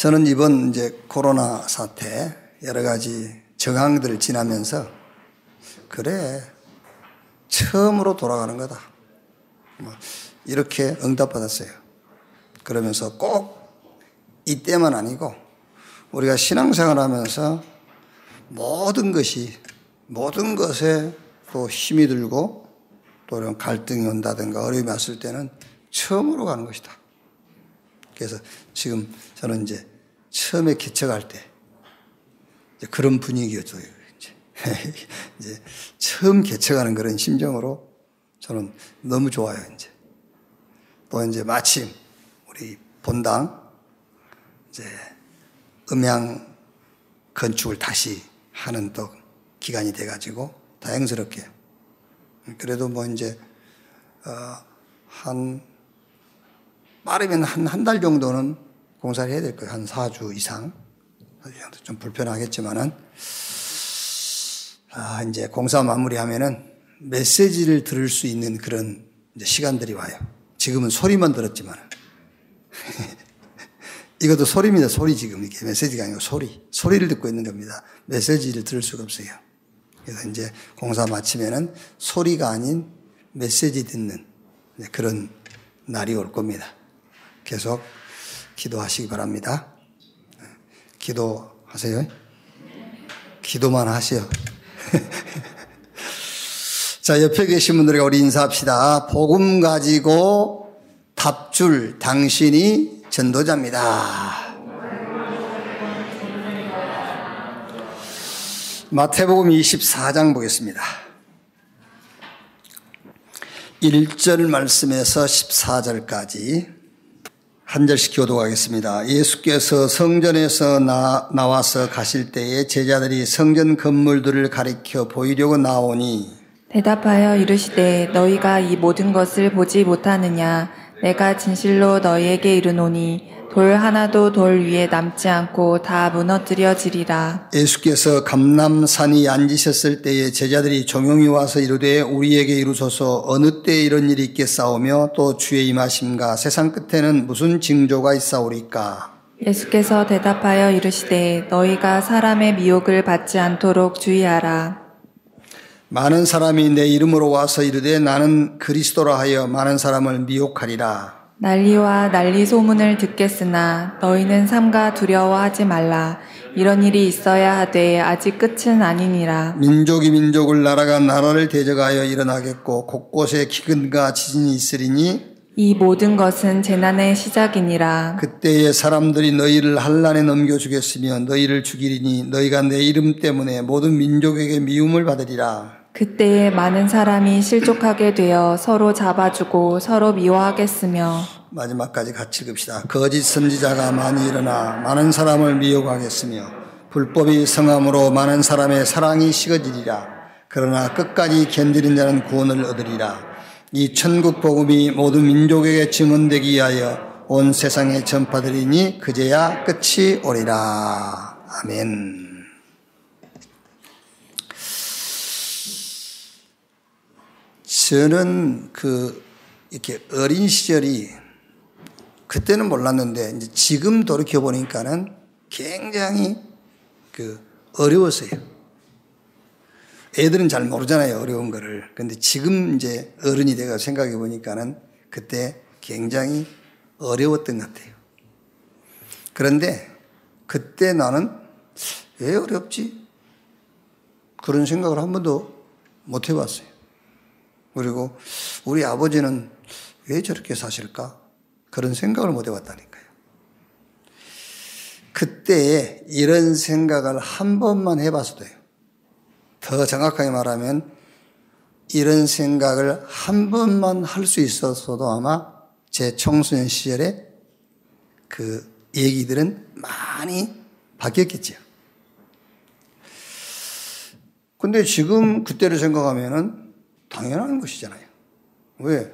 저는 이번 이제 코로나 사태 여러 가지 정황들을 지나면서 그래 처음으로 돌아가는 거다. 뭐 이렇게 응답받았어요. 그러면서 꼭 이때만 아니고 우리가 신앙생활 하면서 모든 것이 모든 것에 또 힘이 들고 또 이런 갈등이 온다든가 어려움이 왔을 때는 처음으로 가는 것이다. 그래서 지금 저는 이제 처음에 개척할 때 그런 분위기였죠. 이제. 이제 처음 개척하는 그런 심정으로 저는 너무 좋아요. 이제 또 이제 마침 우리 본당 이제 음향 건축을 다시 하는 또 기간이 돼가지고 다행스럽게 그래도 뭐 이제 어 한 빠르면 한 한 달 정도는 공사를 해야 될 거예요. 한 4주 이상. 좀 불편하겠지만은 아, 이제 공사 마무리하면은 메시지를 들을 수 있는 그런 시간들이 와요. 지금은 소리만 들었지만 이것도 소리입니다. 소리 지금 이게 메시지가 아니고 소리. 소리를 듣고 있는 겁니다. 메시지를 들을 수가 없어요. 그래서 이제 공사 마치면은 소리가 아닌 메시지 듣는 그런 날이 올 겁니다. 계속 기도하시기 바랍니다. 기도하세요. 기도만 하세요. 자, 옆에 계신 분들에게 우리 인사합시다. 복음 가지고 답줄 당신이 전도자입니다. 마태복음 24장 보겠습니다. 1절 말씀에서 14절까지 한 절씩 교도하겠습니다. 예수께서 성전에서 나, 나와서 가실 때에 제자들이 성전 건물들을 가리켜 보이려고 나오니 대답하여 이르시되 너희가 이 모든 것을 보지 못하느냐 내가 진실로 너희에게 이르노니 돌 하나도 돌 위에 남지 않고 다 무너뜨려지리라. 예수께서 감남산이 앉으셨을 때에 제자들이 종용이 와서 이르되 우리에게 이루소서 어느 때 이런 일이 있겠사오며 또 주의 임하심과 세상 끝에는 무슨 징조가 있사오리까. 예수께서 대답하여 이르시되 너희가 사람의 미혹을 받지 않도록 주의하라. 많은 사람이 내 이름으로 와서 이르되 나는 그리스도라 하여 많은 사람을 미혹하리라. 난리와 난리 소문을 듣겠으나 너희는 삼가 두려워하지 말라. 이런 일이 있어야 하되 아직 끝은 아니니라. 민족이 민족을 나라가 나라를 대적하여 일어나겠고 곳곳에 기근과 지진이 있으리니 이 모든 것은 재난의 시작이니라. 그때에 사람들이 너희를 한란에 넘겨주겠으며 너희를 죽이리니 너희가 내 이름 때문에 모든 민족에게 미움을 받으리라. 그때에 많은 사람이 실족하게 되어 서로 잡아주고 서로 미워하겠으며 마지막까지 같이 읽읍시다. 거짓 선지자가 많이 일어나 많은 사람을 미혹하겠으며 불법이 성함으로 많은 사람의 사랑이 식어지리라. 그러나 끝까지 견디는 자는 구원을 얻으리라. 이 천국 복음이 모든 민족에게 증언되기 위하여 온 세상에 전파되리니 그제야 끝이 오리라. 아멘. 저는 그 이렇게 어린 시절이 그때는 몰랐는데 이제 지금 돌이켜 보니까는 굉장히 그 어려웠어요. 애들은 잘 모르잖아요 어려운 거를. 근데 지금 이제 어른이 돼가 생각해 보니까는 그때 굉장히 어려웠던 것 같아요. 그런데 그때 나는 왜 어렵지? 그런 생각을 한 번도 못 해봤어요. 그리고 우리 아버지는 왜 저렇게 사실까? 그런 생각을 못 해봤다니까요. 그때 이런 생각을 한 번만 해봐서 돼요. 더 정확하게 말하면 이런 생각을 한 번만 할 수 있었어도 아마 제 청소년 시절에 그 얘기들은 많이 바뀌었겠죠. 근데 지금 그때를 생각하면은 당연한 것이잖아요. 왜?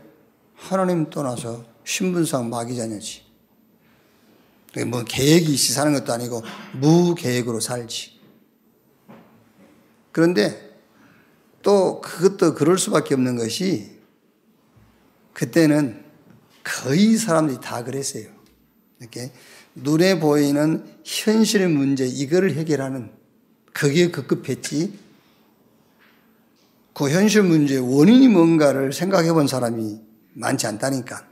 하나님 떠나서 신분상 마귀자녀지. 뭐 계획이 있이 사는 것도 아니고 무계획으로 살지. 그런데 또 그것도 그럴 수밖에 없는 것이 그때는 거의 사람들이 다 그랬어요. 이렇게 눈에 보이는 현실 문제 이거를 해결하는 그게 급급했지. 그 현실 문제 원인이 뭔가를 생각해 본 사람이 많지 않다니까.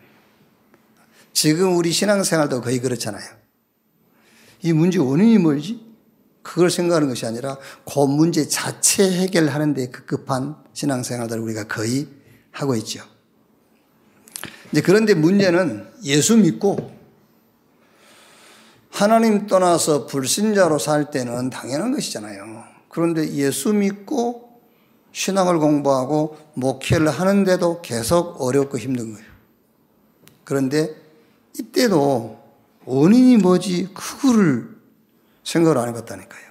지금 우리 신앙생활도 거의 그렇잖아요. 이 문제 원인이 뭘지? 그걸 생각하는 것이 아니라 그 문제 자체 해결하는 데 급급한 신앙생활들을 우리가 거의 하고 있죠. 이제 그런데 문제는 예수 믿고 하나님 떠나서 불신자로 살 때는 당연한 것이잖아요. 그런데 예수 믿고 신앙을 공부하고 목회를 하는데도 계속 어렵고 힘든 거예요. 그런데 이때도 원인이 뭐지? 그거를 생각을 안 해봤다니까요.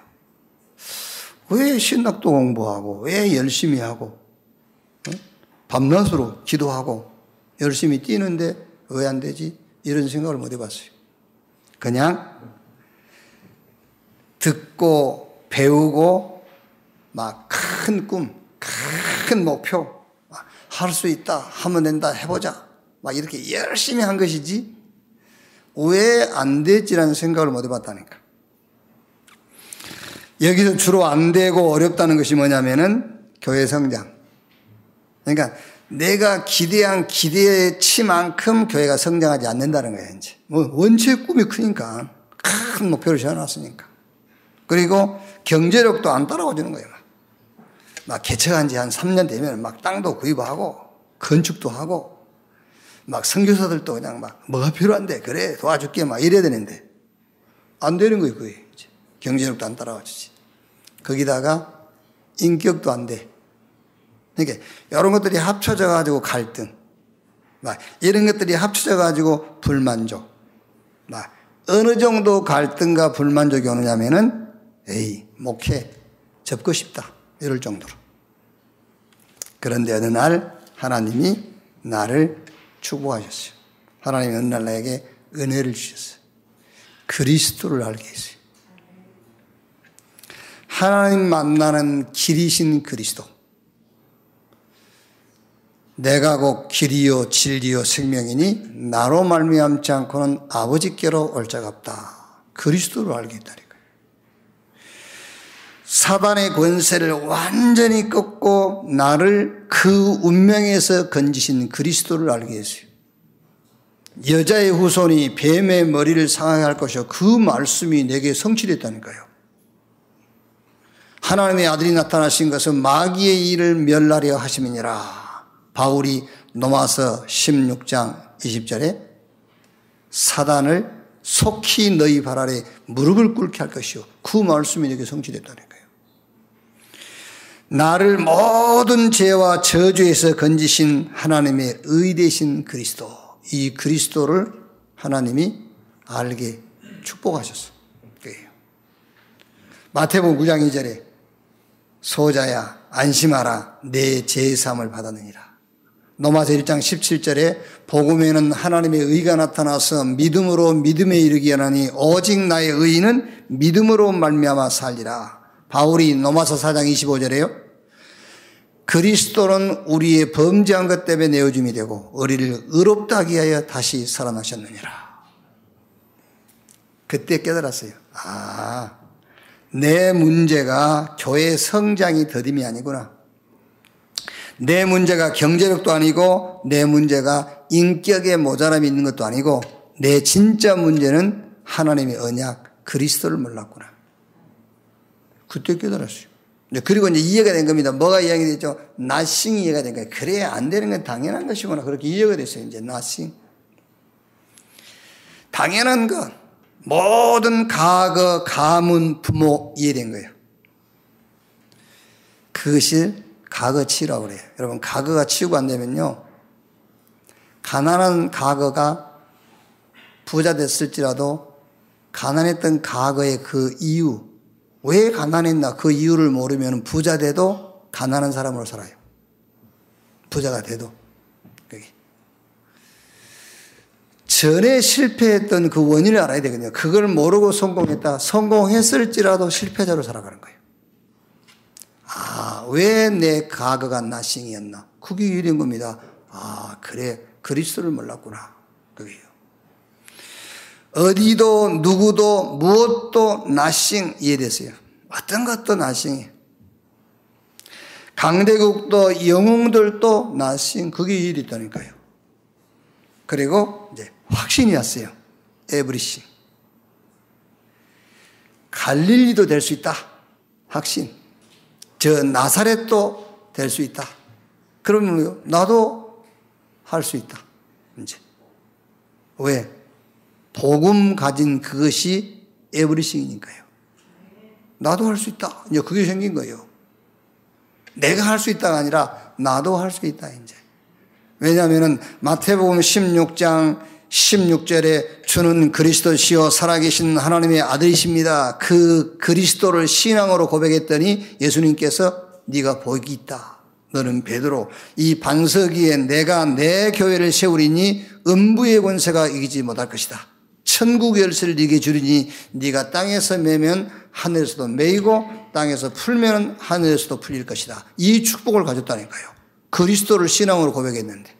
왜 신학도 공부하고, 왜 열심히 하고, 밤낮으로 기도하고, 열심히 뛰는데 왜 안 되지? 이런 생각을 못 해봤어요. 그냥 듣고 배우고 막 큰 꿈, 큰 목표, 할 수 있다, 하면 된다, 해보자. 막 이렇게 열심히 한 것이지 왜 안 됐지라는 생각을 못 해봤다니까. 여기서 주로 안 되고 어렵다는 것이 뭐냐면은 교회 성장. 그러니까 내가 기대한 기대치만큼 교회가 성장하지 않는다는 거예요, 이제. 뭐 원체 꿈이 크니까. 큰 목표를 세워놨으니까. 그리고 경제력도 안 따라와 주는 거예요. 막, 막 개척한 지 한 3년 되면 막 땅도 구입하고, 건축도 하고, 막 선교사들도 그냥 막 뭐가 필요한데, 그래, 도와줄게, 막 이래야 되는데. 안 되는 거예요, 그게. 경제력도 안 따라와 주지. 거기다가 인격도 안 돼. 그러니까 이런 것들이 합쳐져 가지고 갈등, 막 이런 것들이 합쳐져 가지고 불만족, 막 어느 정도 갈등과 불만족이 오느냐면은 에이 목회 접고 싶다 이럴 정도로. 그런데 어느 날 하나님이 나를 축복하셨어요. 하나님이 어느 날 나에게 은혜를 주셨어요. 그리스도를 알게 했어요. 하나님 만나는 길이신 그리스도. 내가 곧 길이요 진리요 생명이니 나로 말미암지 않고는 아버지께로 올 자가 없다. 그리스도를 알게 했다니까요. 사단의 권세를 완전히 꺾고 나를 그 운명에서 건지신 그리스도를 알게 했어요. 여자의 후손이 뱀의 머리를 상하게 할 것이요. 그 말씀이 내게 성취됐다니까요. 하나님의 아들이 나타나신 것은 마귀의 일을 멸하려 하심이니라. 바울이 노마서 16장 20절에 사단을 속히 너희 발 아래 무릎을 꿇게 할 것이요. 그 말씀이 내게 성취됐다는 거예요. 나를 모든 죄와 저주에서 건지신 하나님의 의되신 그리스도. 이 그리스도를 하나님이 알게 축복하셨어. 마태복음 9장 2절에 소자야 안심하라 내 제삼을 받았느니라. 노마서 1장 17절에 복음에는 하나님의 의가 나타나서 믿음으로 믿음에 이르게 하나니 오직 나의 의는 믿음으로 말미암아 살리라. 바울이 노마서 4장 25절에요. 그리스도는 우리의 범죄한 것 때문에 내어줌이 되고 우리를 의롭다 하게 하여 다시 살아나셨느니라. 그때 깨달았어요. 아, 내 문제가 교회 성장이 더딤이 아니구나. 내 문제가 경제력도 아니고 내 문제가 인격의 모자람이 있는 것도 아니고 내 진짜 문제는 하나님의 언약 그리스도를 몰랐구나. 그때 깨달았어요. 그리고 이제 이해가 된 겁니다. 뭐가 이해가 됐죠? 나싱 이 해가 된 거예요. 그래야 안 되는 건 당연한 것이구나. 그렇게 이해가 됐어요. 이제 나싱. 당연한 것. 모든 가거, 가문, 부모 이해된 거예요. 그것이 가거치라고 그래요. 여러분, 가거가 치우고 안 되면요. 가난한 가거가 부자 됐을지라도 가난했던 가거의 그 이유, 왜 가난했나 그 이유를 모르면 부자 돼도 가난한 사람으로 살아요. 부자가 돼도. 전에 실패했던 그 원인을 알아야 되거든요. 그걸 모르고 성공했다. 성공했을지라도 실패자로 살아가는 거예요. 아, 왜 내 과거가 나싱이었나? 그게 유리한 겁니다. 아, 그래. 그리스도를 몰랐구나. 어디도 누구도 무엇도 나싱 이해됐어요. 어떤 것도 나싱이에요. 강대국도 영웅들도 나싱 그게 이해됐다니까요. 그리고 이제 확신이 왔어요. 에브리싱. 갈릴리도 될 수 있다. 확신. 저 나사렛도 될 수 있다. 그러면 나도 할 수 있다. 이제. 왜? 복음 가진 그것이 에브리싱이니까요. 나도 할 수 있다. 이제 그게 생긴 거예요. 내가 할 수 있다가 아니라 나도 할 수 있다, 이제. 왜냐하면 마태복음 16장 16절에 주는 그리스도시요 살아계신 하나님의 아들이십니다. 그 그리스도를 신앙으로 고백했더니 예수님께서 네가 복이 있다. 너는 베드로 이 반석 위에 내가 내 교회를 세우리니 음부의 권세가 이기지 못할 것이다. 천국 열쇠를 네게 주리니 네가 땅에서 매면 하늘에서도 매이고 땅에서 풀면 하늘에서도 풀릴 것이다. 이 축복을 가졌다니까요. 그리스도를 신앙으로 고백했는데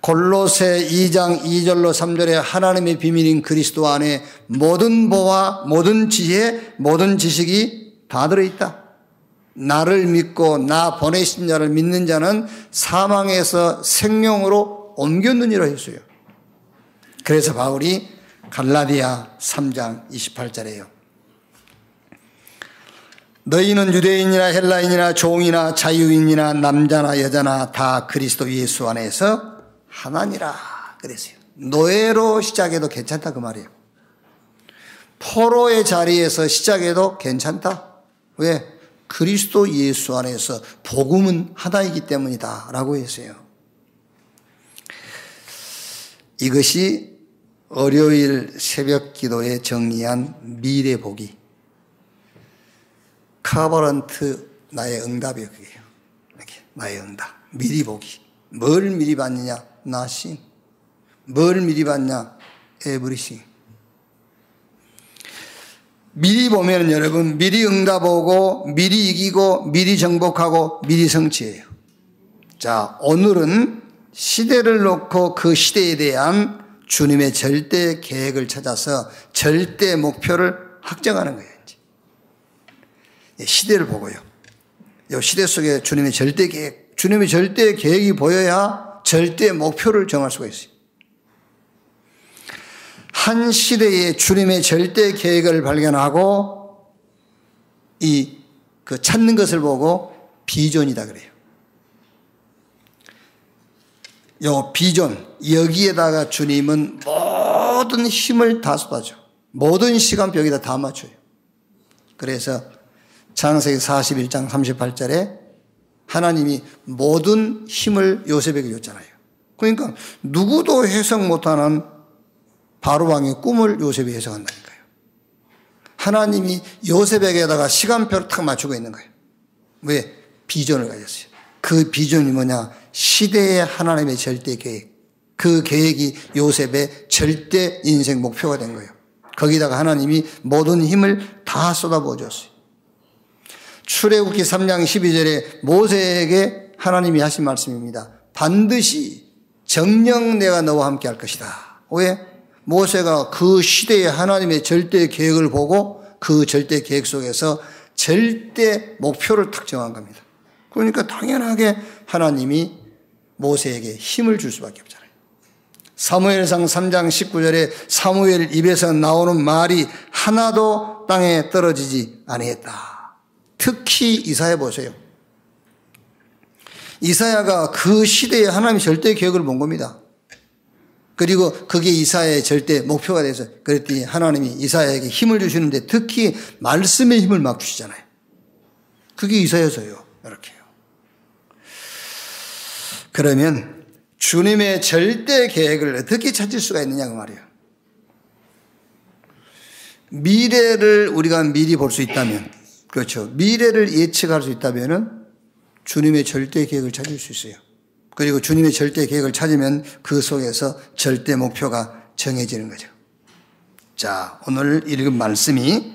골로새 2장 2절로 3절에 하나님의 비밀인 그리스도 안에 모든 보화, 모든 지혜, 모든 지식이 다 들어있다. 나를 믿고 나 보내신 자를 믿는 자는 사망에서 생명으로 옮겼느니라 했어요. 그래서 바울이 갈라디아 3장 28절에요. 너희는 유대인이나 헬라인이나 종이나 자유인이나 남자나 여자나 다 그리스도 예수 안에서 하나니라 그랬어요. 노예로 시작해도 괜찮다 그 말이에요. 포로의 자리에서 시작해도 괜찮다. 왜? 그리스도 예수 안에서 복음은 하나이기 때문이다 라고 했어요. 이것이 월요일 새벽 기도에 정리한 미래 보기. 카버런트 나의 응답이 그게요. 이렇게 나의 응답. 미리 보기. 뭘 미리 받느냐? 나싱. 뭘 미리 받냐? 에브리싱. 미리 보면 여러분, 미리 응답 오고, 미리 이기고, 미리 정복하고, 미리 성취해요. 자, 오늘은 시대를 놓고 그 시대에 대한 주님의 절대 계획을 찾아서 절대 목표를 확정하는 거예요. 예, 시대를 보고요. 이 시대 속에 주님의 절대 계획, 주님의 절대 계획이 보여야 절대 목표를 정할 수가 있어요. 한 시대의 주님의 절대 계획을 발견하고 이 그 찾는 것을 보고 비전이다 그래요. 요 비전 여기에다가 주님은 모든 힘을 다 쏟아줘. 모든 시간표 여기다 다 맞춰요. 그래서 창세기 41장 38절에 하나님이 모든 힘을 요셉에게 줬잖아요. 그러니까 누구도 해석 못하는 바로왕의 꿈을 요셉이 해석한다니까요. 하나님이 요셉에게다가 시간표를 탁 맞추고 있는 거예요. 왜? 비전을 가졌어요. 그 비전이 뭐냐? 시대의 하나님의 절대 계획. 그 계획이 요셉의 절대 인생 목표가 된 거예요. 거기다가 하나님이 모든 힘을 다 쏟아부어 줬어요. 출애굽기 3장 12절에 모세에게 하나님이 하신 말씀입니다. 반드시 정령 내가 너와 함께 할 것이다. 왜? 모세가 그 시대의 하나님의 절대 계획을 보고 그 절대 계획 속에서 절대 목표를 탁 정한 겁니다. 그러니까 당연하게 하나님이 모세에게 힘을 줄 수밖에 없잖아요. 사무엘상 3장 19절에 사무엘 입에서 나오는 말이 하나도 땅에 떨어지지 아니했다. 특히 이사야 보세요. 이사야가 그 시대에 하나님의 절대 계획을 본 겁니다. 그리고 그게 이사야의 절대 목표가 돼서 그랬더니 하나님이 이사야에게 힘을 주시는데 특히 말씀의 힘을 막 주시잖아요. 그게 이사야서요. 이렇게요. 그러면 주님의 절대 계획을 어떻게 찾을 수가 있느냐 그 말이에요. 미래를 우리가 미리 볼 수 있다면 그렇죠. 미래를 예측할 수 있다면 주님의 절대 계획을 찾을 수 있어요. 그리고 주님의 절대 계획을 찾으면 그 속에서 절대 목표가 정해지는 거죠. 자, 오늘 읽은 말씀이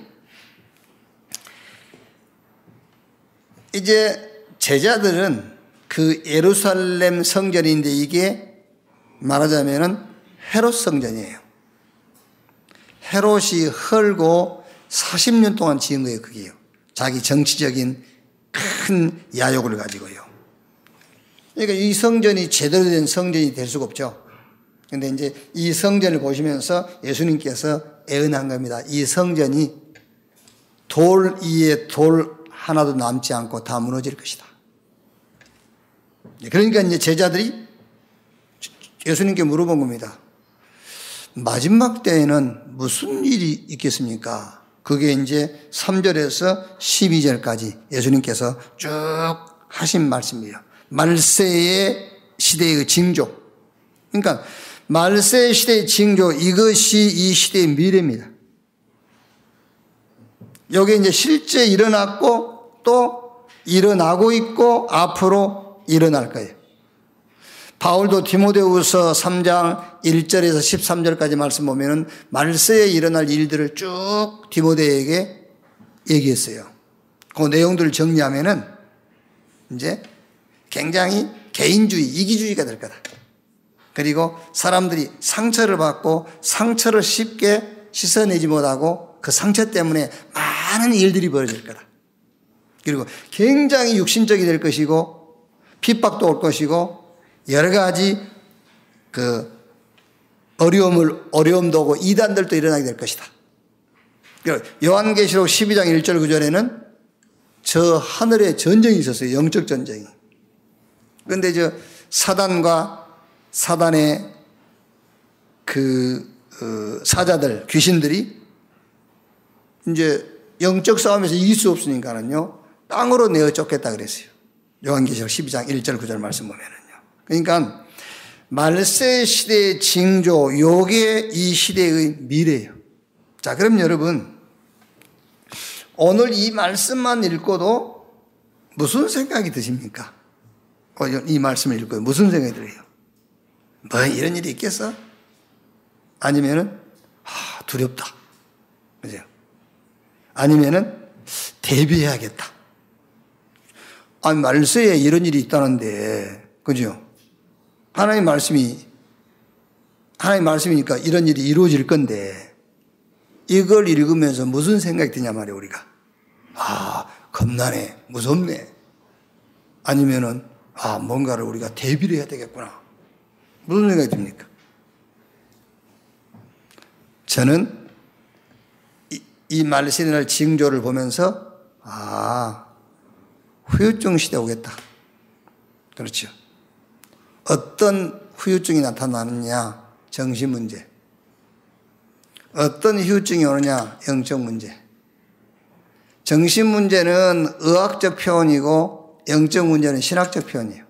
이제 제자들은 그 예루살렘 성전인데 이게 말하자면은 헤롯 성전이에요. 헤롯이 헐고 40년 동안 지은 거예요, 그게요. 자기 정치적인 큰 야욕을 가지고요. 그러니까 이 성전이 제대로 된 성전이 될 수가 없죠. 근데 이제 이 성전을 보시면서 예수님께서 애언한 겁니다. 이 성전이 돌 위에 돌 하나도 남지 않고 다 무너질 것이다. 그러니까 이제 제자들이 예수님께 물어본 겁니다. 마지막 때에는 무슨 일이 있겠습니까? 그게 이제 3절에서 12절까지 예수님께서 쭉 하신 말씀이에요. 말세의 시대의 징조. 그러니까 말세 시대의 징조 이것이 이 시대의 미래입니다. 여기 이제 실제 일어났고 또 일어나고 있고 앞으로 일어날 거예요. 바울도 디모데후서 3장 1절에서 13절까지 말씀 보면은 말세에 일어날 일들을 쭉 디모데에게 얘기했어요. 그 내용들을 정리하면은 이제 굉장히 개인주의, 이기주의가 될 거다. 그리고 사람들이 상처를 받고 상처를 쉽게 씻어내지 못하고 그 상처 때문에 많은 일들이 벌어질 거다. 그리고 굉장히 육신적이 될 것이고 핍박도 올 것이고 여러 가지 그 어려움을 어려움도 오고 이단들도 일어나게 될 것이다. 요한계시록 12장 1절 9절에는 저 하늘에 전쟁이 있었어요. 영적 전쟁이. 그런데 저 사단과 사단의 그 어, 사자들 귀신들이 이제 영적 싸움에서 이길 수 없으니까는요 땅으로 내어 쫓겠다 그랬어요. 요한계시록 12장 1절 9절 말씀 보면은요. 그러니까 말세 시대의 징조 요게 이 시대의 미래예요. 자, 그럼 여러분 오늘 이 말씀만 읽고도 무슨 생각이 드십니까? 어, 이 말씀을 읽고 무슨 생각이 들어요? 뭐 이런 일이 있겠어? 아니면은 아, 두렵다. 그죠? 아니면은 대비해야겠다. 아니 말세에 이런 일이 있다는데 그죠? 하나님 말씀이 하나님 말씀이니까 이런 일이 이루어질 건데 이걸 읽으면서 무슨 생각이 드냐 말이에요 우리가 아 겁나네 무섭네 아니면은 아 뭔가를 우리가 대비를 해야 되겠구나 무슨 생각이 듭니까? 저는 이, 이 말세날 징조를 보면서 아 후유증 시대 오겠다 그렇죠 어떤 후유증이 나타나느냐? 정신 문제. 어떤 후유증이 오느냐? 영적 문제. 정신 문제는 의학적 표현이고 영적 문제는 신학적 표현이에요.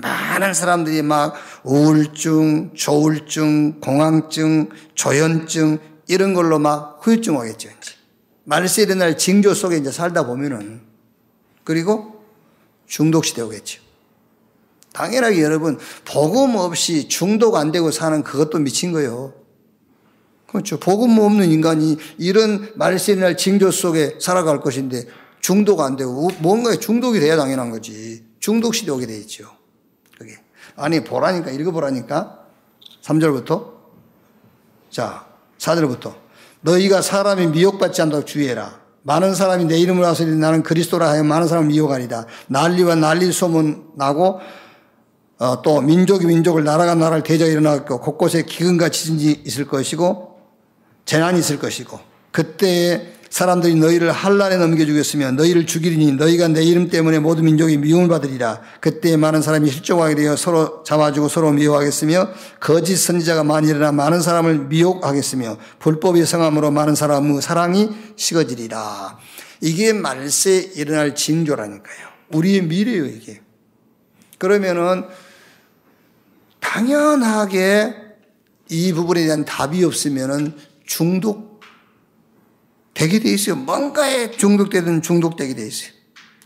많은 사람들이 막 우울증, 조울증, 공황증, 조현증 이런 걸로 막 후유증 오겠죠. 말세 일어날 징조 속에 이제 살다 보면은 그리고 중독 시대 오겠죠. 당연하게 여러분, 복음 없이 중독 안 되고 사는 그것도 미친 거예요. 그렇죠. 복음 없는 인간이 이런 말세날 징조 속에 살아갈 것인데 중독 안 되고 뭔가에 중독이 돼야 당연한 거지. 중독 시대 오게 돼 있죠. 그게. 아니, 보라니까, 읽어보라니까. 3절부터. 자, 4절부터. 너희가 사람이 미혹받지 않도록 주의해라. 많은 사람이 내 이름을 와서 나는 그리스도라 하여 많은 사람을 미혹하리다. 난리와 난리 소문 나고 어, 또 민족이 민족을 나라가 나라를 대적 일어나고 곳곳에 기근과 지진이 있을 것이고 재난이 있을 것이고 그때 사람들이 너희를 한란에 넘겨주겠으며 너희를 죽이리니 너희가 내 이름 때문에 모든 민족이 미움을 받으리라. 그때 많은 사람이 실족하게 되어 서로 잡아주고 서로 미워하겠으며 거짓 선지자가 많이 일어나 많은 사람을 미혹하겠으며 불법의 성함으로 많은 사람의 사랑이 식어지리라. 이게 말세 일어날 징조라니까요. 우리의 미래예요, 이게. 그러면은 당연하게 이 부분에 대한 답이 없으면 중독 되게 돼 있어요. 뭔가에 중독되든 중독되게 돼 있어요.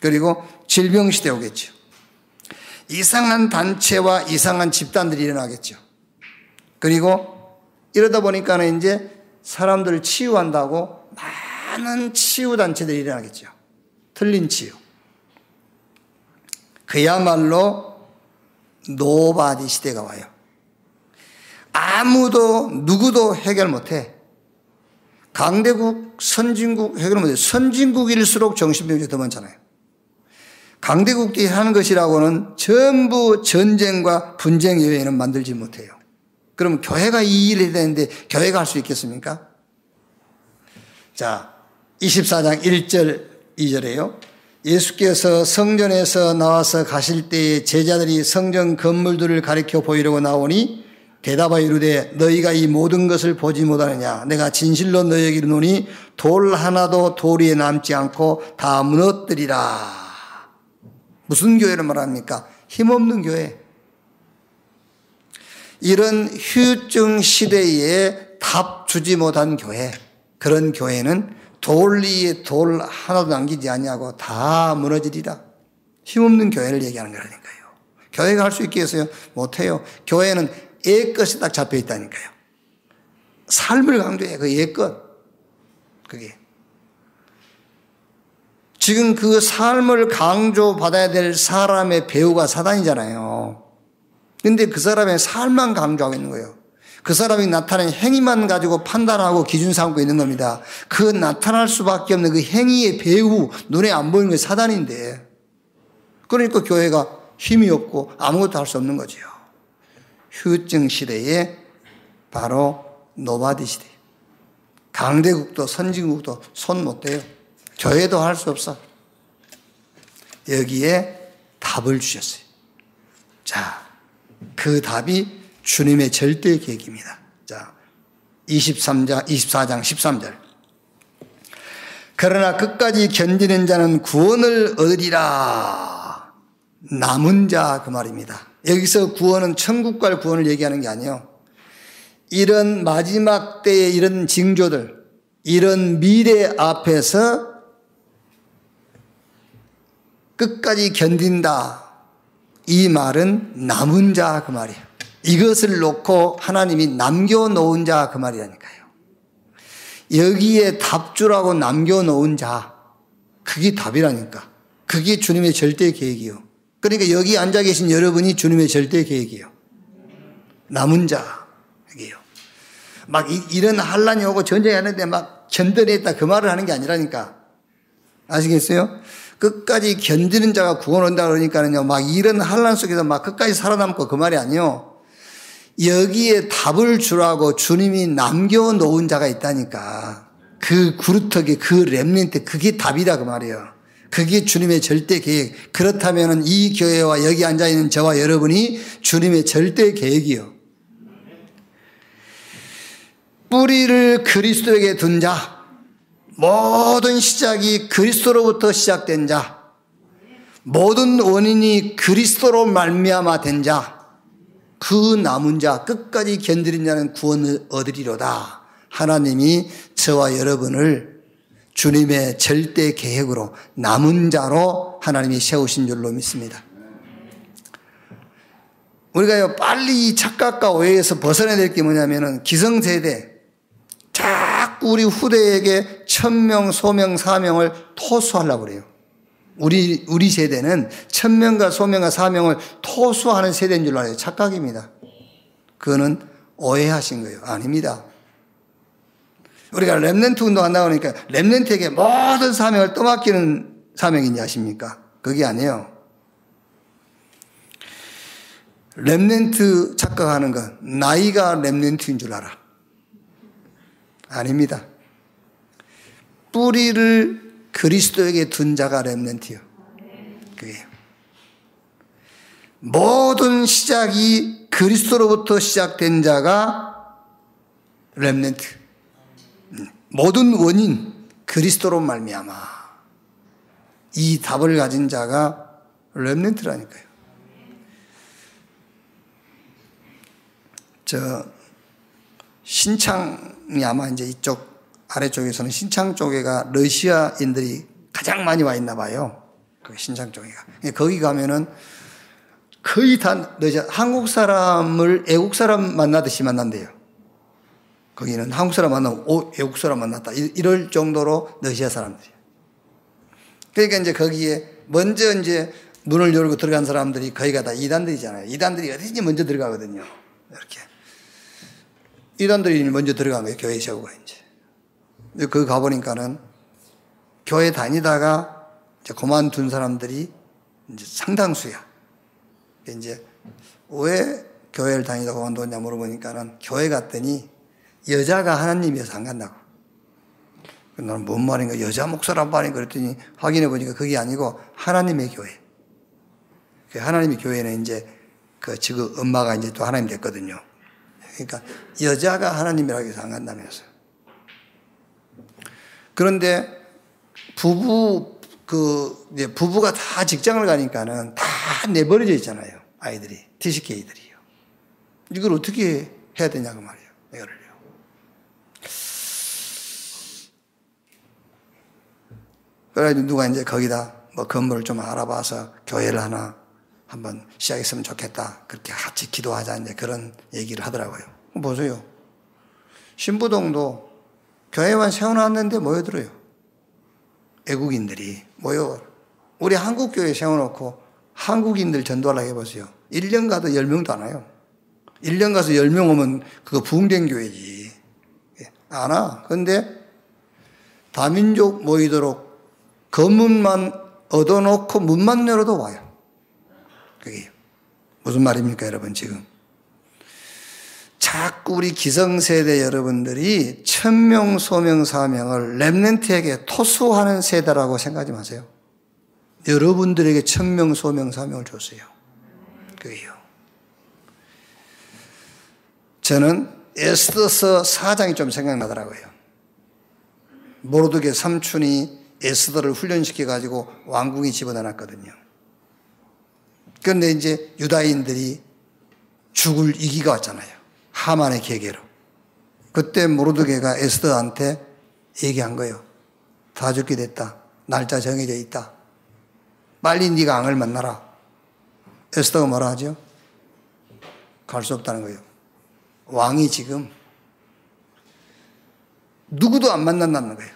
그리고 질병 시대 오겠죠. 이상한 단체와 이상한 집단들이 일어나겠죠. 그리고 이러다 보니까는 이제 사람들을 치유한다고 많은 치유 단체들이 일어나겠죠. 틀린 치유. 그야말로 nobody 시대가 와요. 아무도 누구도 해결 못해. 강대국, 선진국, 해결은 뭐죠? 선진국일수록 정신병이 더 많잖아요. 강대국들이 하는 것이라고는 전부 전쟁과 분쟁 이외에는 만들지 못해요. 그러면 교회가 이 일을 해야 되는데 교회가 할 수 있겠습니까? 자, 24장 1절, 2절에요. 예수께서 성전에서 나와서 가실 때에 제자들이 성전 건물들을 가리켜 보이려고 나오니 대답하여 이르되 너희가 이 모든 것을 보지 못하느냐 내가 진실로 너희에게 이르노니 돌 하나도 돌 위에 남지 않고 다 무너뜨리라 무슨 교회를 말합니까? 힘없는 교회 이런 휴증 시대에 답 주지 못한 교회 그런 교회는 돌 위에 돌 하나도 남기지 아니하고 다 무너지리라. 힘없는 교회를 얘기하는 거라니까요. 교회가 할 수 있겠어요? 못해요. 교회는 애 것이 딱 잡혀 있다니까요. 삶을 강조해, 그애 것. 그게. 지금 그 삶을 강조받아야 될 사람의 배우가 사단이잖아요. 근데 그 사람의 삶만 강조하고 있는 거예요. 그 사람이 나타낸 행위만 가지고 판단하고 기준 삼고 있는 겁니다. 그 나타날 수밖에 없는 그 행위의 배후, 눈에 안 보이는 게 사단인데. 그러니까 교회가 힘이 없고 아무것도 할 수 없는 거죠. 휴증 시대에 바로 nobody 시대. 강대국도 선진국도 손 못 대요. 교회도 할 수 없어. 여기에 답을 주셨어요. 자, 그 답이 주님의 절대 계획입니다. 자, 23장, 24장 13절. 그러나 끝까지 견디는 자는 구원을 얻으리라. 남은 자 그 말입니다. 여기서 구원은 천국 갈 구원을 얘기하는 게 아니에요. 이런 마지막 때의 이런 징조들, 이런 미래 앞에서 끝까지 견딘다. 이 말은 남은 자 그 말이에요. 이것을 놓고 하나님이 남겨놓은 자 그 말이라니까요. 여기에 답주라고 남겨놓은 자, 그게 답이라니까. 그게 주님의 절대 계획이요. 그러니까 여기 앉아 계신 여러분이 주님의 절대 계획이요. 남은 자, 이게요. 막 이, 런 한란이 오고 전쟁이 하는데 막 견뎌냈다 그 말을 하는 게 아니라니까. 아시겠어요? 끝까지 견디는 자가 구원 온다 그러니까는요, 막 이런 한란 속에서 막 끝까지 살아남고 그 말이 아니요. 여기에 답을 주라고 주님이 남겨놓은 자가 있다니까. 그 구루터기, 그 랩린트, 그게 답이다 그 말이에요. 그게 주님의 절대 계획. 그렇다면 이 교회와 여기 앉아있는 저와 여러분이 주님의 절대 계획이요. 뿌리를 그리스도에게 둔 자, 모든 시작이 그리스도로부터 시작된 자, 모든 원인이 그리스도로 말미암아 된 자, 그 남은 자 끝까지 견디는 자는 구원을 얻으리로다. 하나님이 저와 여러분을 주님의 절대 계획으로 남은 자로 하나님이 세우신 줄로 믿습니다. 우리가요, 빨리 이 착각과 오해에서 벗어나야 될 게 뭐냐면은 기성세대, 자꾸 우리 후대에게 천명, 소명, 사명을 토수하려고 그래요. 우리, 우리 세대는 천명과 소명과 사명을 토수하는 세대인 줄 알아요. 착각입니다. 그거는 오해하신 거예요. 아닙니다. 우리가 랩넨트 운동한다고 하니까 랩넨트에게 모든 사명을 떠맡기는 사명인지 아십니까? 그게 아니에요. remnant 착각하는 건 나이가 remnant인 줄 알아. 아닙니다. 뿌리를 그리스도에게 둔 자가 remnant요. 그게 모든 시작이 그리스도로부터 시작된 자가 remnant. 모든 원인 그리스도로 말미암아. 이 답을 가진 자가 렘넨트라니까요. 저 신창이 아마 이제 이쪽 아래쪽에서는 신창 쪽에가 러시아인들이 가장 많이 와 있나 봐요. 그 신창 쪽에가. 예, 거기 가면은 거의 다 러시아, 한국 사람을 애국 사람 만나듯이 만난대요. 거기는 한국 사람 만나고, 오, 애국 사람 만났다. 이럴 정도로 러시아 사람들이. 그러니까 이제 거기에 먼저 이제 문을 열고 들어간 사람들이 거기가 다 이단들이잖아요. 이단들이 어디든지 먼저 들어가거든요. 이렇게. 이단들이 먼저 들어간 거예요. 교회 세우고 이제. 그 가보니까는 교회 다니다가 이제 그만둔 사람들이 이제 상당수야. 이제 왜 교회를 다니다 그만뒀냐 물어보니까는 교회 갔더니 여자가 하나님이어서 안 간다고. 나는 뭔 말인가 여자 목사란 말인가 그랬더니 확인해 보니까 그게 아니고 하나님의 교회. 그 하나님의 교회는 이제 그 지금 엄마가 이제 또 하나님 됐거든요. 그러니까 여자가 하나님이라고 해서 안 간다면서. 그런데 부부 그 이제 부부가 다 직장을 가니까는 다 내버려져 있잖아요. 아이들이 TCK들이요. 이걸 어떻게 해야 되냐고 말이에요. 그래가지고 누가 이제 거기다 뭐 건물을 좀 알아봐서 교회를 하나 한번 시작했으면 좋겠다. 그렇게 같이 기도하자. 이제 그런 얘기를 하더라고요. 보세요. 신부동도 교회만 세워놨는데 모여들어요. 외국인들이 모여. 우리 한국교회 세워놓고 한국인들 전도하려고 해보세요. 1년 가도 10명도 안 와요. 1년 가서 10명 오면 그거 부흥된 교회지. 예, 안 와. 근데 다민족 모이도록 건문만 얻어놓고 문만 열어도 와요. 그게 무슨 말입니까, 여러분, 지금? 자꾸 우리 기성세대 여러분들이 천명, 소명, 사명을 랩렌트에게 토수하는 세대라고 생각하지 마세요. 여러분들에게 천명, 소명, 사명을 줬어요. 그게요. 저는 에스더서 4장이 좀 생각나더라고요. 모르드게 삼촌이 에스더를 훈련시켜 가지고 왕궁에 집어넣었거든요. 그런데 이제 유다인들이 죽을 이기가 왔잖아요. 하만의 계계로. 그때 모르드게가 에스더한테 얘기한 거예요. 다 죽게 됐다. 날짜 정해져 있다. 빨리 네가 왕을 만나라. 에스더가 뭐라 하죠? 갈 수 없다는 거예요. 왕이 지금 누구도 안 만난다는 거예요.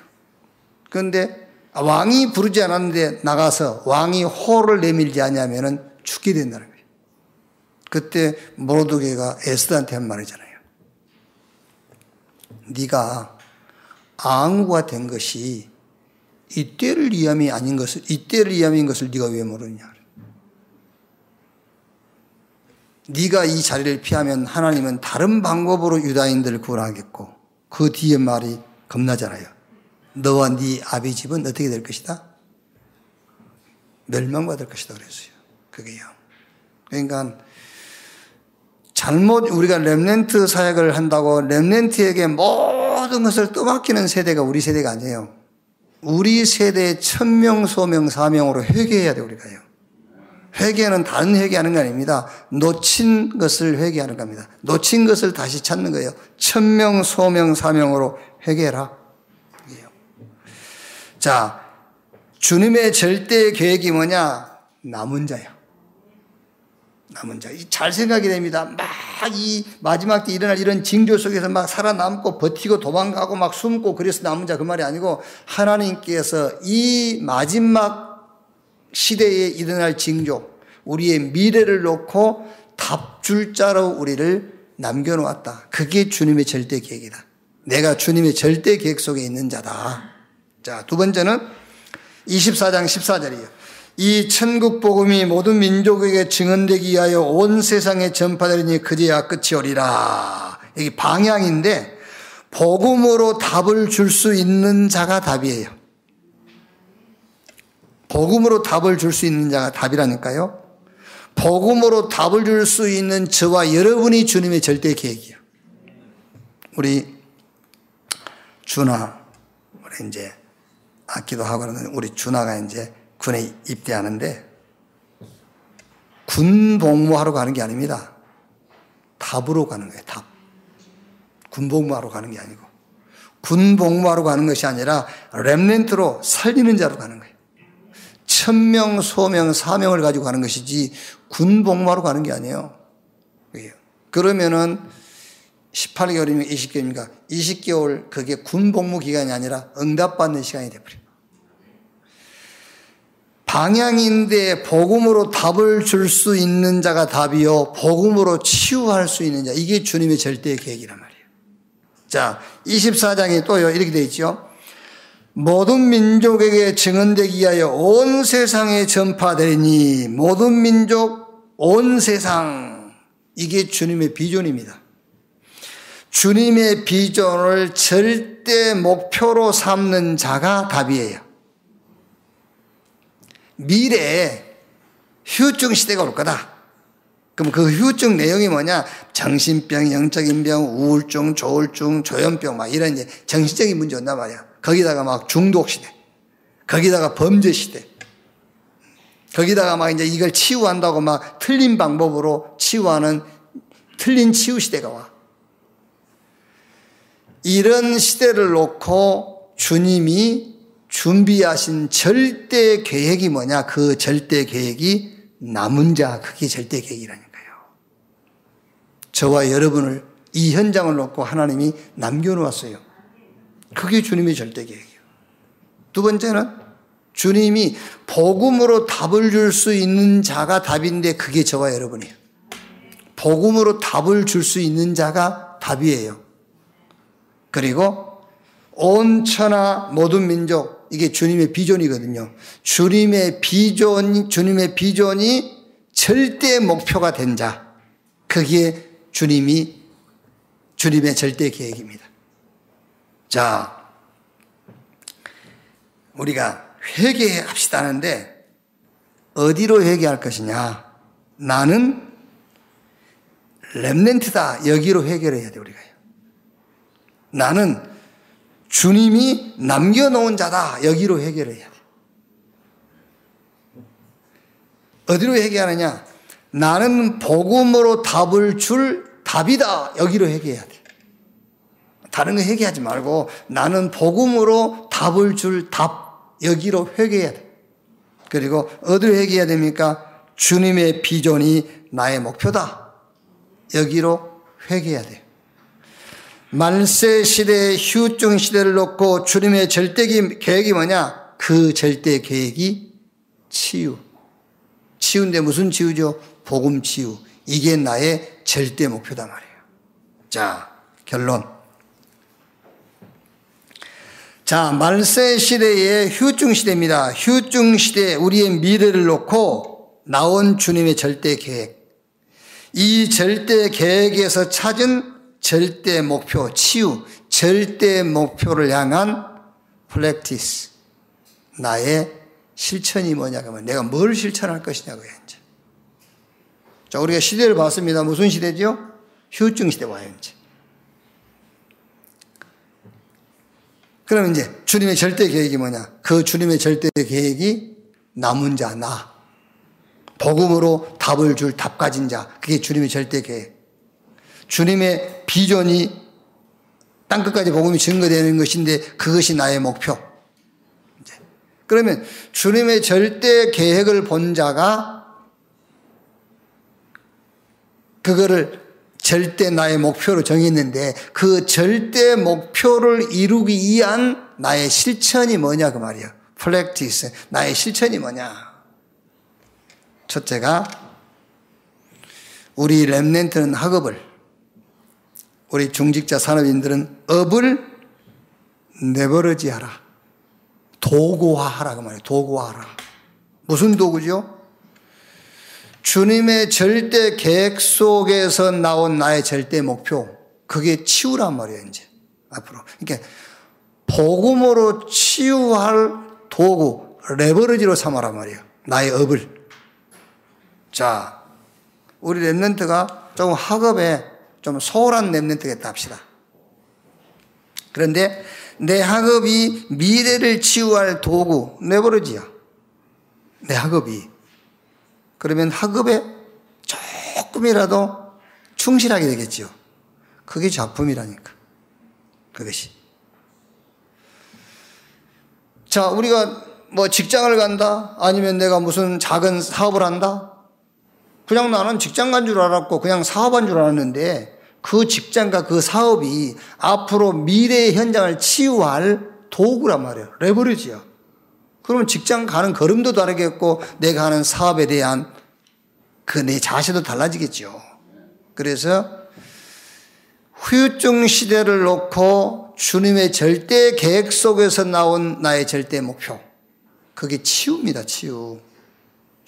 그런데 왕이 부르지 않았는데 나가서 왕이 호를 내밀지 않냐면은 죽게 된다는 거예요. 그때 모르드게가 에스더한테 한 말이잖아요. 네가 앙구가 된 것이 이때를 위함이 아닌 것을 이때를 위함인 것을 네가 왜 모르냐? 네가 이 자리를 피하면 하나님은 다른 방법으로 유다인들을 구원하겠고 그 뒤에 말이 겁나잖아요. 너와 네 아비 집은 어떻게 될 것이다? 멸망받을 것이다 그랬어요. 그게요. 그러니까 잘못 우리가 렘넨트 사역을 한다고 렘넨트에게 모든 것을 떠맡기는 세대가 우리 세대가 아니에요. 우리 세대의 천명, 소명, 사명으로 회개해야 돼 우리가요. 회개는 다른 회개하는 게 아닙니다. 놓친 것을 회개하는 겁니다. 놓친 것을 다시 찾는 거예요. 천명, 소명, 사명으로 회개해라. 자, 주님의 절대 계획이 뭐냐? 남은 자야. 남은 자. 잘 생각이 됩니다. 막 이 마지막 때 일어날 이런 징조 속에서 막 살아남고 버티고 도망가고 막 숨고 그래서 남은 자 그 말이 아니고 하나님께서 이 마지막 시대에 일어날 징조, 우리의 미래를 놓고 답줄 자로 우리를 남겨놓았다. 그게 주님의 절대 계획이다. 내가 주님의 절대 계획 속에 있는 자다. 자, 두 번째는 24장 14절이에요. 이 천국 복음이 모든 민족에게 증언되기 위하여 온 세상에 전파되리니 그제야 끝이 오리라. 여기 방향인데 복음으로 답을 줄 수 있는 자가 답이에요. 복음으로 답을 줄 수 있는 자가 답이라니까요. 복음으로 답을 줄 수 있는 저와 여러분이 주님의 절대 계획이에요. 우리 준아, 우리 이제 악기도 하고 그러는 우리 준하가 이제 군에 입대하는데 군 복무하러 가는 게 아닙니다. 답으로 가는 거예요, 답. 군 복무하러 가는 게 아니고. 군 복무하러 가는 것이 아니라 렘넨트로 살리는 자로 가는 거예요. 천명, 소명, 사명을 가지고 가는 것이지 군 복무하러 가는 게 아니에요. 그러면은 18개월이면 20개월입니까? 20개월 그게 군 복무 기간이 아니라 응답받는 시간이 돼버려요. 방향인데 복음으로 답을 줄 수 있는 자가 답이요. 복음으로 치유할 수 있는 자. 이게 주님의 절대 계획이란 말이에요. 자, 24장에 또요. 이렇게 되어 있죠. 모든 민족에게 증언되기 위하여 온 세상에 전파되니 모든 민족 온 세상 이게 주님의 비전입니다. 주님의 비전을 절대 목표로 삼는 자가 답이에요. 미래에 휴증 시대가 올 거다. 그럼 그 후유증 내용이 뭐냐? 정신병, 영적인 병, 우울증, 조울증, 조현병, 막 이런 이제 정신적인 문제 온단 말이야. 거기다가 막 중독 시대. 거기다가 범죄 시대. 거기다가 막 이제 이걸 치유한다고 막 틀린 방법으로 치유하는 틀린 치유 시대가 와. 이런 시대를 놓고 주님이 준비하신 절대 계획이 뭐냐? 그 절대 계획이 남은 자, 그게 절대 계획이라니까. 저와 여러분을 이 현장을 놓고 하나님이 남겨놓았어요. 그게 주님의 절대 계획이에요. 두 번째는 주님이 복음으로 답을 줄 수 있는 자가 답인데 그게 저와 여러분이에요. 복음으로 답을 줄 수 있는 자가 답이에요. 그리고 온 천하 모든 민족 이게 주님의 비전이거든요. 주님의 비전 주님의 비전이 절대 목표가 된 자. 그게 주님이 주님의 절대 계획입니다. 자, 우리가 회개합시다 하는데 어디로 회개할 것이냐? 나는 렘넨트다. 여기로 회개를 해야 돼, 우리가. 나는 주님이 남겨놓은 자다. 여기로 회개를 해야 돼. 어디로 회개하느냐? 나는 복음으로 답을 줄 답이다. 여기로 회개해야 돼. 다른 거 회개하지 말고 나는 복음으로 답을 줄 답. 여기로 회개해야 돼. 그리고 어디로 회개해야 됩니까? 주님의 비전이 나의 목표다. 여기로 회개해야 돼. 말세 시대, 휴증 시대를 놓고 주님의 절대 계획이 뭐냐? 그 절대 계획이 치유. 치유인데 무슨 치유죠? 복음 치유. 이게 나의 절대 목표다 말이에요. 자, 결론. 자, 말세 시대의 휴증 시대입니다. 휴증 시대 우리의 미래를 놓고 나온 주님의 절대 계획. 이 절대 계획에서 찾은 절대 목표, 치유, 절대 목표를 향한 practice. 나의 실천이 뭐냐 그러면 내가 뭘 실천할 것이냐고요, 이제. 자, 우리가 시대를 봤습니다. 무슨 시대죠? 후유증 시대 와요, 이제. 그럼 이제 주님의 절대 계획이 뭐냐? 그 주님의 절대 계획이 남은 자, 나. 복음으로 답을 줄 답 가진 자. 그게 주님의 절대 계획. 주님의 비전이 땅끝까지 복음이 증거되는 것인데 그것이 나의 목표. 그러면 주님의 절대 계획을 본 자가 그거를 절대 나의 목표로 정했는데 그 절대 목표를 이루기 위한 나의 실천이 뭐냐 그 말이야. practice. 나의 실천이 뭐냐. 첫째가 우리 랩넨트는 학업을 우리 중직자 산업인들은 업을 내버려지 하라. 도구화하라 그 말이에요. 도구화하라. 무슨 도구죠? 주님의 절대 계획 속에서 나온 나의 절대 목표, 그게 치유란 말이에요, 이제. 앞으로. 그러니까, 복음으로 치유할 도구, 레버리지로 삼아란 말이에요. 나의 업을. 자, 우리 랩런트가 조금 학업에 좀 소홀한 랩런트겠다 합시다. 그런데 내 학업이 미래를 치유할 도구, 레버리지야. 내 학업이. 그러면 학업에 조금이라도 충실하게 되겠죠. 그게 작품이라니까. 그것이. 자, 우리가 뭐 직장을 간다? 아니면 내가 무슨 작은 사업을 한다? 그냥 나는 직장 간 줄 알았고 그냥 사업한 줄 알았는데 그 직장과 그 사업이 앞으로 미래의 현장을 치유할 도구란 말이에요. 레버리지야. 그러면 직장 가는 걸음도 다르겠고 내가 하는 사업에 대한 그 내 자세도 달라지겠죠. 그래서 후유증 시대를 놓고 주님의 절대 계획 속에서 나온 나의 절대 목표. 그게 치유입니다, 치유.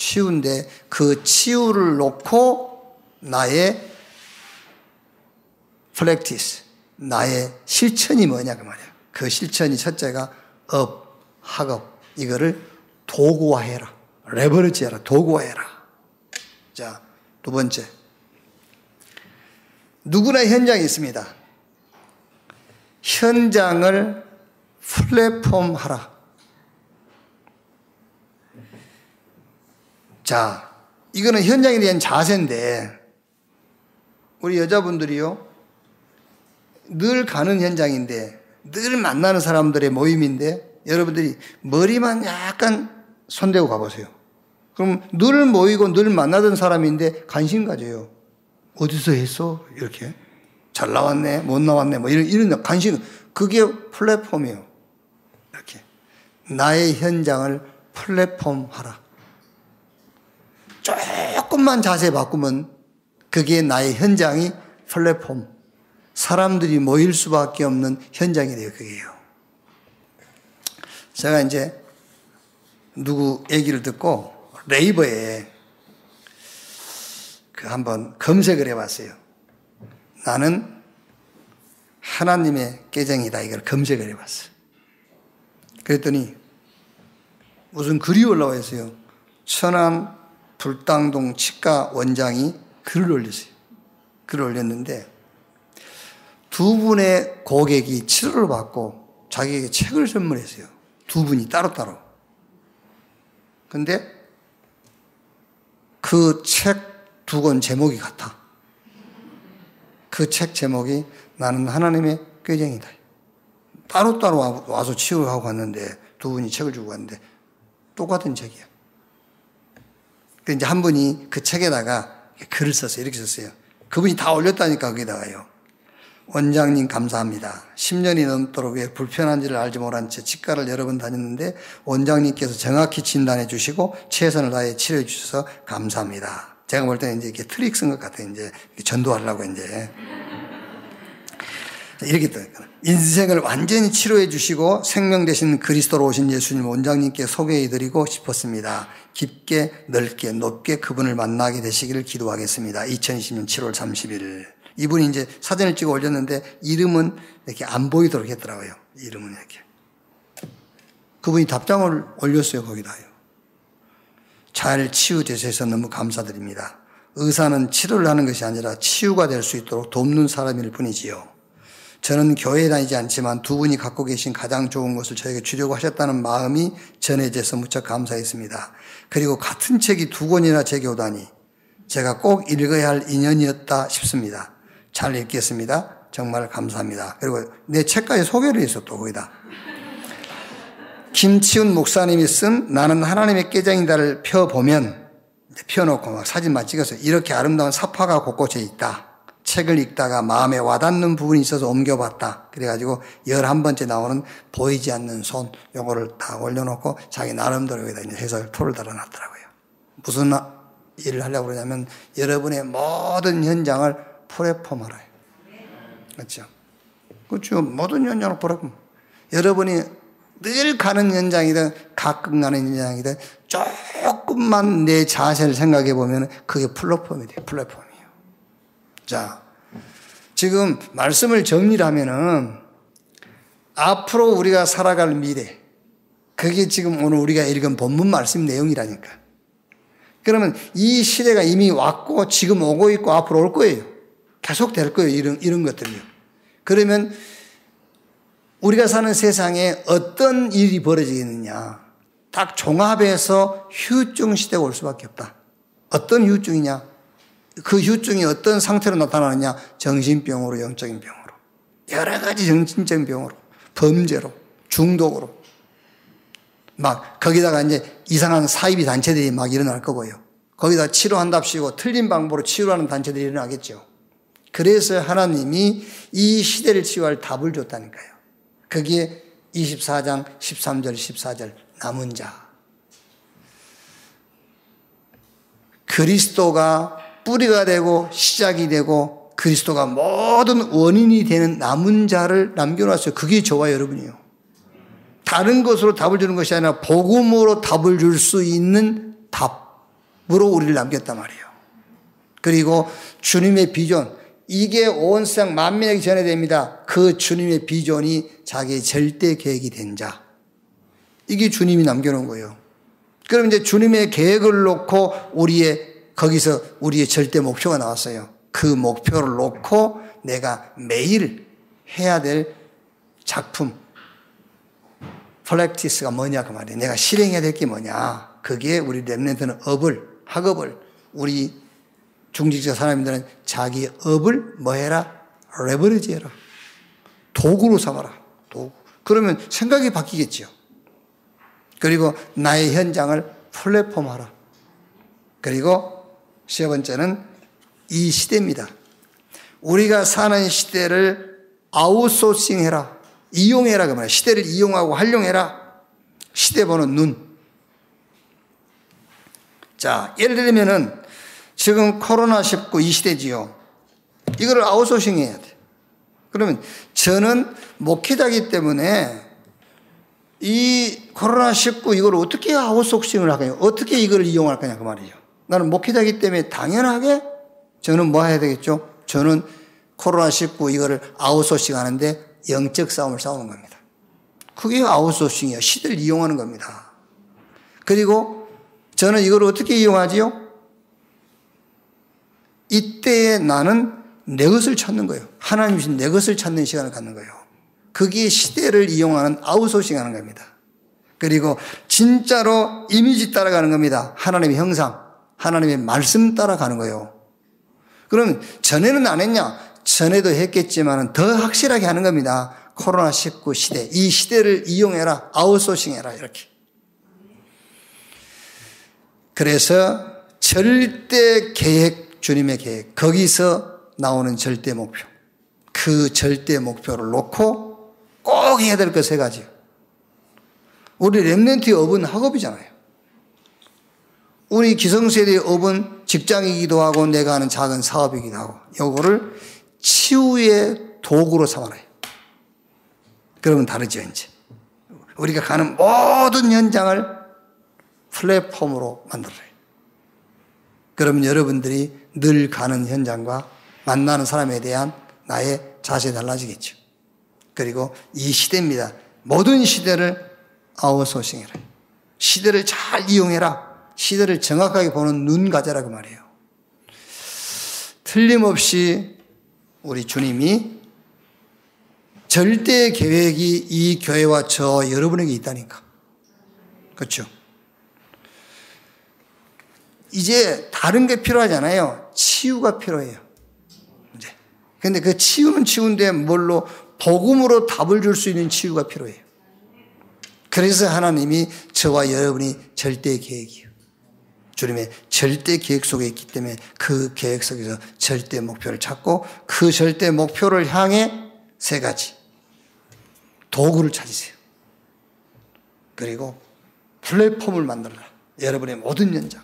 치유인데 그 치유를 놓고 나의 practice, 나의 실천이 뭐냐 그 말이야. 그 실천이 첫째가 업, 학업 이거를 도구화해라. leverage해라. 도구화해라. 자, 두 번째. 누구나 현장이 있습니다. 현장을 플랫폼 하라. 자, 이거는 현장에 대한 자세인데, 우리 여자분들이요, 늘 가는 현장인데, 늘 만나는 사람들의 모임인데, 여러분들이 머리만 약간 손대고 가보세요. 그럼 늘 모이고 늘 만나던 사람인데 관심 가져요. 어디서 했어? 이렇게. 잘 나왔네? 못 나왔네? 뭐 이런, 이런 관심. 그게 플랫폼이에요. 이렇게. 나의 현장을 플랫폼 하라. 조금만 자세 바꾸면 그게 나의 현장이 플랫폼. 사람들이 모일 수밖에 없는 현장이 돼요, 그게요. 제가 이제 누구 얘기를 듣고 레이버에 그 한번 검색을 해봤어요. 나는 하나님의 깨정이다. 이걸 검색을 해봤어. 그랬더니 무슨 글이 올라와 있어요. 천안 불당동 치과 원장이 글을 올렸어요. 글을 올렸는데 두 분의 고객이 치료를 받고 자기에게 책을 선물했어요. 두 분이 따로따로. 근데 그 책 두 권 제목이 같아. 그 책 제목이 나는 하나님의 꾀쟁이다. 따로따로 와서 치유하고 갔는데 두 분이 책을 주고 갔는데 똑같은 책이야. 그 이제 한 분이 그 책에다가 글을 썼어요. 이렇게 썼어요. 그분이 다 올렸다니까 거기다가요. 원장님 감사합니다. 10년이 넘도록 왜 불편한지를 알지 못한 채 치과를 여러 번 다녔는데 원장님께서 정확히 진단해 주시고 최선을 다해 치료해 주셔서 감사합니다. 제가 볼 때는 이제 이렇게 트릭 쓴것 같아요. 이제 전도하려고 이제. 이렇게 또 인생을 완전히 치료해 주시고 생명 되신 그리스도로 오신 예수님 원장님께 소개해 드리고 싶었습니다. 깊게 넓게 높게 그분을 만나게 되시기를 기도하겠습니다. 2020년 7월 30일 이분이 이제 사진을 찍어 올렸는데 이름은 이렇게 안 보이도록 했더라고요. 이름은 이렇게. 그분이 답장을 올렸어요, 거기다요. 잘 치유되셔서 너무 감사드립니다. 의사는 치료를 하는 것이 아니라 치유가 될 수 있도록 돕는 사람일 뿐이지요. 저는 교회에 다니지 않지만 두 분이 갖고 계신 가장 좋은 것을 저에게 주려고 하셨다는 마음이 전해져서 무척 감사했습니다. 그리고 같은 책이 두 권이나 제게 오다니 제가 꼭 읽어야 할 인연이었다 싶습니다. 잘 읽겠습니다. 정말 감사합니다. 그리고 내 책까지 소개를 했어, 또 거기다. 김치훈 목사님이 쓴 나는 하나님의 깨장이다를 펴보면, 펴놓고 막 사진만 찍어서 이렇게 아름다운 사파가 곳곳에 있다. 책을 읽다가 마음에 와닿는 부분이 있어서 옮겨봤다. 그래가지고 열한 번째 나오는 보이지 않는 손, 요거를 다 올려놓고 자기 나름대로 여기다 이제 해설 토를 달아놨더라고요. 무슨 일을 하려고 그러냐면 여러분의 모든 현장을 플랫폼 알아요. 그렇죠? 그렇죠. 모든 현장을 플랫폼. 여러분이 늘 가는 현장이든 가끔 가는 현장이든 조금만 내 자세를 생각해 보면 그게 플랫폼이 돼요. 플랫폼이에요. 자, 지금 말씀을 정리를 하면은 앞으로 우리가 살아갈 미래, 그게 지금 오늘 우리가 읽은 본문 말씀 내용이라니까. 그러면 이 시대가 이미 왔고 지금 오고 있고 앞으로 올 거예요. 계속 될 거예요. 이런, 이런 것들이요. 그러면 우리가 사는 세상에 어떤 일이 벌어지겠느냐. 딱 종합해서 휴증 시대가 올 수밖에 없다. 어떤 휴증이냐? 그 휴증이 어떤 상태로 나타나느냐? 정신병으로, 영적인 병으로. 여러 가지 정신적인 병으로, 범죄로, 중독으로. 막, 거기다가 이제 이상한 사이비 단체들이 막 일어날 거고요. 거기다 치료한답시고 틀린 방법으로 치료하는 단체들이 일어나겠죠. 그래서 하나님이 이 시대를 치유할 답을 줬다니까요. 그게 24장 13절 14절 남은 자. 그리스도가 뿌리가 되고 시작이 되고 그리스도가 모든 원인이 되는 남은 자를 남겨놨어요. 그게 저와 여러분이에요. 다른 것으로 답을 주는 것이 아니라 복음으로 답을 줄 수 있는 답으로 우리를 남겼단 말이에요. 그리고 주님의 비전, 이게 온 세상 만민에게 전해됩니다. 그 주님의 비전이 자기의 절대 계획이 된 자. 이게 주님이 남겨놓은 거예요. 그럼 이제 주님의 계획을 놓고 우리의 거기서 우리의 절대 목표가 나왔어요. 그 목표를 놓고 내가 매일 해야 될 작품, practice가 뭐냐 그 말이에요. 내가 실행해야 될 게 뭐냐. 그게 우리 remnant는 업을, 학업을 우리 중직자 사람들은 자기 업을 뭐 해라? 레버리지 해라. 도구로 삼아라. 도구. 그러면 생각이 바뀌겠죠. 그리고 나의 현장을 플랫폼 하라. 그리고 세 번째는 이 시대입니다. 우리가 사는 시대를 아웃소싱 해라. 이용해라. 그 말이야. 시대를 이용하고 활용해라. 시대 보는 눈. 자, 예를 들면은 지금 코로나19 이 시대지요. 이거를 아웃소싱 해야 돼. 그러면 저는 목회자기 때문에 이 코로나19 이걸 어떻게 아웃소싱을 할까요? 어떻게 이걸 이용할 거냐 그 말이죠. 나는 목회자기 때문에 당연하게 저는 뭐 해야 되겠죠? 저는 코로나19 이거를 아웃소싱 하는데 영적 싸움을 싸우는 겁니다. 그게 아웃소싱이에요. 시대를 이용하는 겁니다. 그리고 저는 이걸 어떻게 이용하지요? 이때에 나는 내 것을 찾는 거예요. 하나님 이신 내 것을 찾는 시간을 갖는 거예요. 그게 시대를 이용하는 아웃소싱 하는 겁니다. 그리고 진짜로 이미지 따라가는 겁니다. 하나님의 형상, 하나님의 말씀 따라가는 거예요. 그럼 전에는 안 했냐? 전에도 했겠지만 더 확실하게 하는 겁니다. 코로나19 시대. 이 시대를 이용해라. 아웃소싱 해라. 이렇게. 그래서 절대 계획 주님의 계획, 거기서 나오는 절대 목표. 그 절대 목표를 놓고 꼭 해야 될 것 세 가지. 우리 랩렌트의 업은 학업이잖아요. 우리 기성세대의 업은 직장이기도 하고 내가 하는 작은 사업이기도 하고 요거를 치유의 도구로 삼아라. 그러면 다르죠, 이제. 우리가 가는 모든 현장을 플랫폼으로 만들어요. 그러면 여러분들이 늘 가는 현장과 만나는 사람에 대한 나의 자세 달라지겠죠. 그리고 이 시대입니다. 모든 시대를 아웃소싱해라. 시대를 잘 이용해라. 시대를 정확하게 보는 눈 가져라 그 말이에요. 틀림없이 우리 주님이 절대 계획이 이 교회와 저 여러분에게 있다니까. 그렇죠? 이제 다른 게 필요하잖아요. 치유가 필요해요. 이제. 근데 그 치유는 치유인데 뭘로 복음으로 답을 줄 수 있는 치유가 필요해요. 그래서 하나님이 저와 여러분이 절대 계획이에요. 주님의 절대 계획 속에 있기 때문에 그 계획 속에서 절대 목표를 찾고 그 절대 목표를 향해 세 가지 도구를 찾으세요. 그리고 플랫폼을 만들라. 여러분의 모든 연장.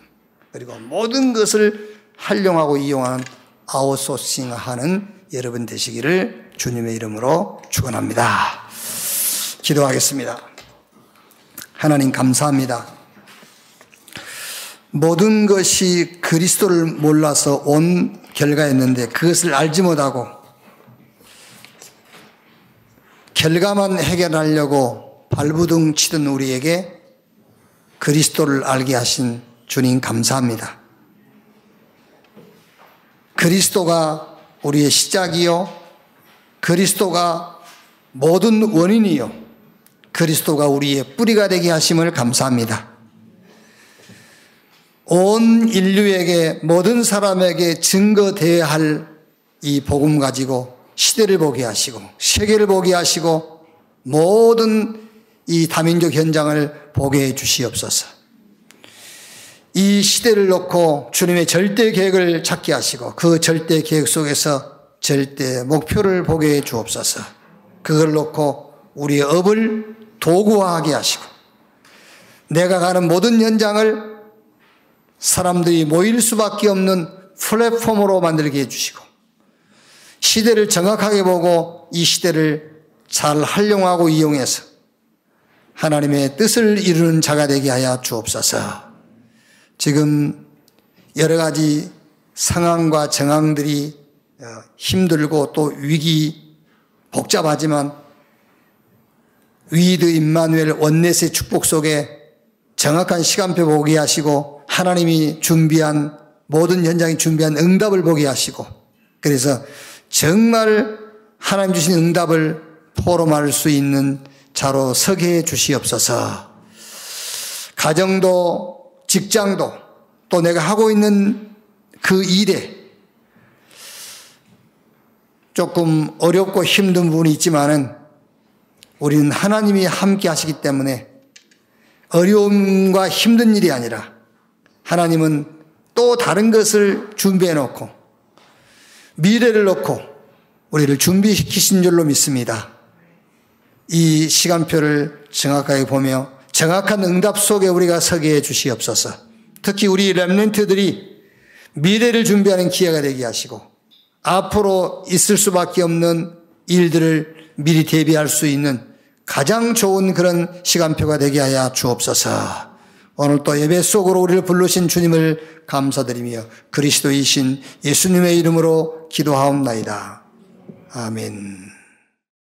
그리고 모든 것을 활용하고 이용하는 아웃소싱 하는 여러분 되시기를 주님의 이름으로 축원합니다. 기도하겠습니다. 하나님 감사합니다. 모든 것이 그리스도를 몰라서 온 결과였는데 그것을 알지 못하고 결과만 해결하려고 발부둥 치던 우리에게 그리스도를 알게 하신 주님 감사합니다. 그리스도가 우리의 시작이요. 그리스도가 모든 원인이요. 그리스도가 우리의 뿌리가 되게 하심을 감사합니다. 온 인류에게 모든 사람에게 증거되어야 할 이 복음 가지고 시대를 보게 하시고 세계를 보게 하시고 모든 이 다민족 현장을 보게 해 주시옵소서. 이 시대를 놓고 주님의 절대 계획을 찾게 하시고 그 절대 계획 속에서 절대 목표를 보게 해 주옵소서. 그걸 놓고 우리의 업을 도구화하게 하시고 내가 가는 모든 현장을 사람들이 모일 수밖에 없는 플랫폼으로 만들게 해주시고 시대를 정확하게 보고 이 시대를 잘 활용하고 이용해서 하나님의 뜻을 이루는 자가 되게 하여 주옵소서. 지금 여러 가지 상황과 정황들이 어, 힘들고 또 위기 복잡하지만 with 임마누엘 oneness의 축복 속에 정확한 시간표 보게 하시고 하나님이 준비한 모든 현장이 준비한 응답을 보게 하시고 그래서 정말 하나님 주신 응답을 포럼할 수 있는 자로 서게 해 주시옵소서. 가정도 직장도 또 내가 하고 있는 그 일에 조금 어렵고 힘든 부분이 있지만은 우리는 하나님이 함께 하시기 때문에 어려움과 힘든 일이 아니라 하나님은 또 다른 것을 준비해 놓고 미래를 놓고 우리를 준비시키신 줄로 믿습니다. 이 시간표를 정확하게 보며 정확한 응답 속에 우리가 서게 해 주시옵소서. 특히 우리 랩런트들이 미래를 준비하는 기회가 되게 하시고 앞으로 있을 수밖에 없는 일들을 미리 대비할 수 있는 가장 좋은 그런 시간표가 되게 하여 주옵소서. 오늘 또 예배 속으로 우리를 부르신 주님을 감사드리며 그리스도이신 예수님의 이름으로 기도하옵나이다. 아멘.